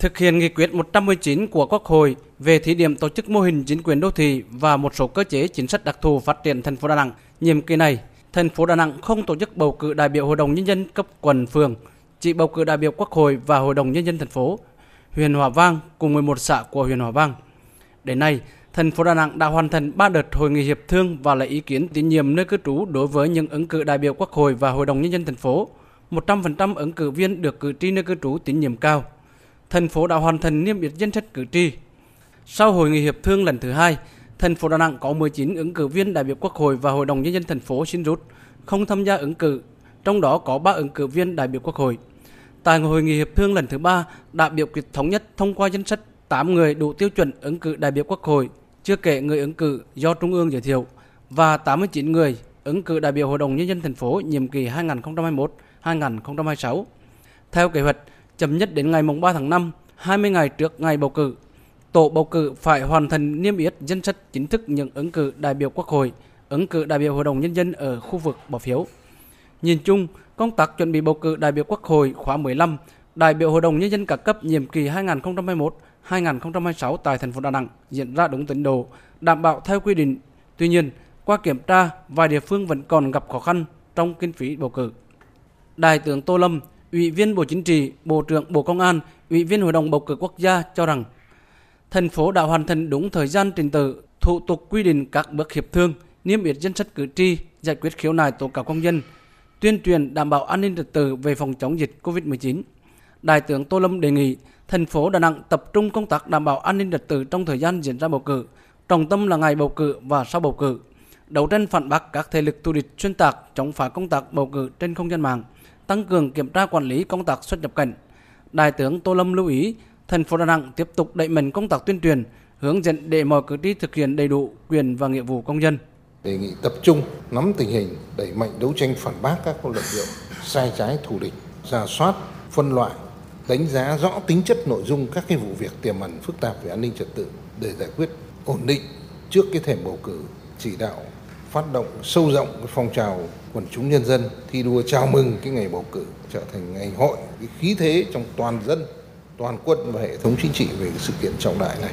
thực hiện nghị quyết 119 của Quốc hội về thí điểm tổ chức mô hình chính quyền đô thị và một số cơ chế chính sách đặc thù phát triển thành phố Đà Nẵng. Nhiệm kỳ này, thành phố Đà Nẵng không tổ chức bầu cử đại biểu Hội đồng nhân dân cấp quận phường, chỉ bầu cử đại biểu Quốc hội và Hội đồng nhân dân thành phố, huyện Hòa Vang cùng 11 xã của huyện Hòa Vang. Đến nay, thành phố Đà Nẵng đã hoàn thành 3 đợt hội nghị hiệp thương và lấy ý kiến tín nhiệm nơi cư trú đối với những ứng cử đại biểu Quốc hội và Hội đồng nhân dân thành phố. 100% ứng cử viên được cử tri nơi cư trú tín nhiệm cao. Thành phố đã hoàn thành niêm yết danh sách cử tri. Sau hội nghị hiệp thương lần thứ hai, thành phố Đà Nẵng có 19 ứng cử viên đại biểu Quốc hội và Hội đồng nhân dân thành phố xin rút, không tham gia ứng cử, trong đó có 3 ứng cử viên đại biểu Quốc hội. Tại hội nghị hiệp thương lần thứ ba đại biểu quyết thống nhất thông qua danh sách 8 người đủ tiêu chuẩn ứng cử đại biểu Quốc hội, chưa kể người ứng cử do Trung ương giới thiệu, và 89 người ứng cử đại biểu Hội đồng Nhân dân thành phố nhiệm kỳ 2021-2026. Theo kế hoạch, chậm nhất đến ngày 3 tháng 5, 20 ngày trước ngày bầu cử, tổ bầu cử phải hoàn thành niêm yết danh sách chính thức những ứng cử đại biểu Quốc hội, ứng cử đại biểu Hội đồng Nhân dân ở khu vực bỏ phiếu. Nhìn chung, công tác chuẩn bị bầu cử đại biểu Quốc hội khóa 15, đại biểu Hội đồng Nhân dân các cấp nhiệm kỳ 2021-2026 tại thành phố Đà Nẵng diễn ra đúng tiến độ, đảm bảo theo quy định. Tuy nhiên, qua kiểm tra, vài địa phương vẫn còn gặp khó khăn trong kinh phí bầu cử. Đại tướng Tô Lâm, Ủy viên Bộ Chính trị, Bộ trưởng Bộ Công an, Ủy viên Hội đồng bầu cử quốc gia cho rằng thành phố đã hoàn thành đúng thời gian trình tự, thủ tục quy định các bước hiệp thương, niêm yết danh sách cử tri, giải quyết khiếu nại tố cáo công dân, tuyên truyền đảm bảo an ninh trật tự về phòng chống dịch COVID-19. Đại tướng Tô Lâm đề nghị thành phố Đà Nẵng tập trung công tác đảm bảo an ninh trật tự trong thời gian diễn ra bầu cử, trọng tâm là ngày bầu cử và sau bầu cử, đấu tranh phản bác các thế lực thù địch xuyên tạc chống phá công tác bầu cử trên không gian mạng, tăng cường kiểm tra quản lý công tác xuất nhập cảnh. Đại tướng Tô Lâm lưu ý, thành phố Đà Nẵng tiếp tục đẩy mạnh công tác tuyên truyền, hướng dẫn để mọi cử tri thực hiện đầy đủ quyền và nghĩa vụ công dân. Đề nghị tập trung nắm tình hình, đẩy mạnh đấu tranh phản bác các luận điệu sai trái thù địch, ra soát, phân loại, đánh giá rõ tính chất nội dung các cái vụ việc tiềm ẩn phức tạp về an ninh trật tự để giải quyết ổn định trước cái thềm bầu cử, chỉ đạo phát động sâu rộng cái phong trào quần chúng nhân dân, thi đua chào mừng cái ngày bầu cử trở thành ngày hội, cái khí thế trong toàn dân, toàn quân và hệ thống chính trị về sự kiện trọng đại này.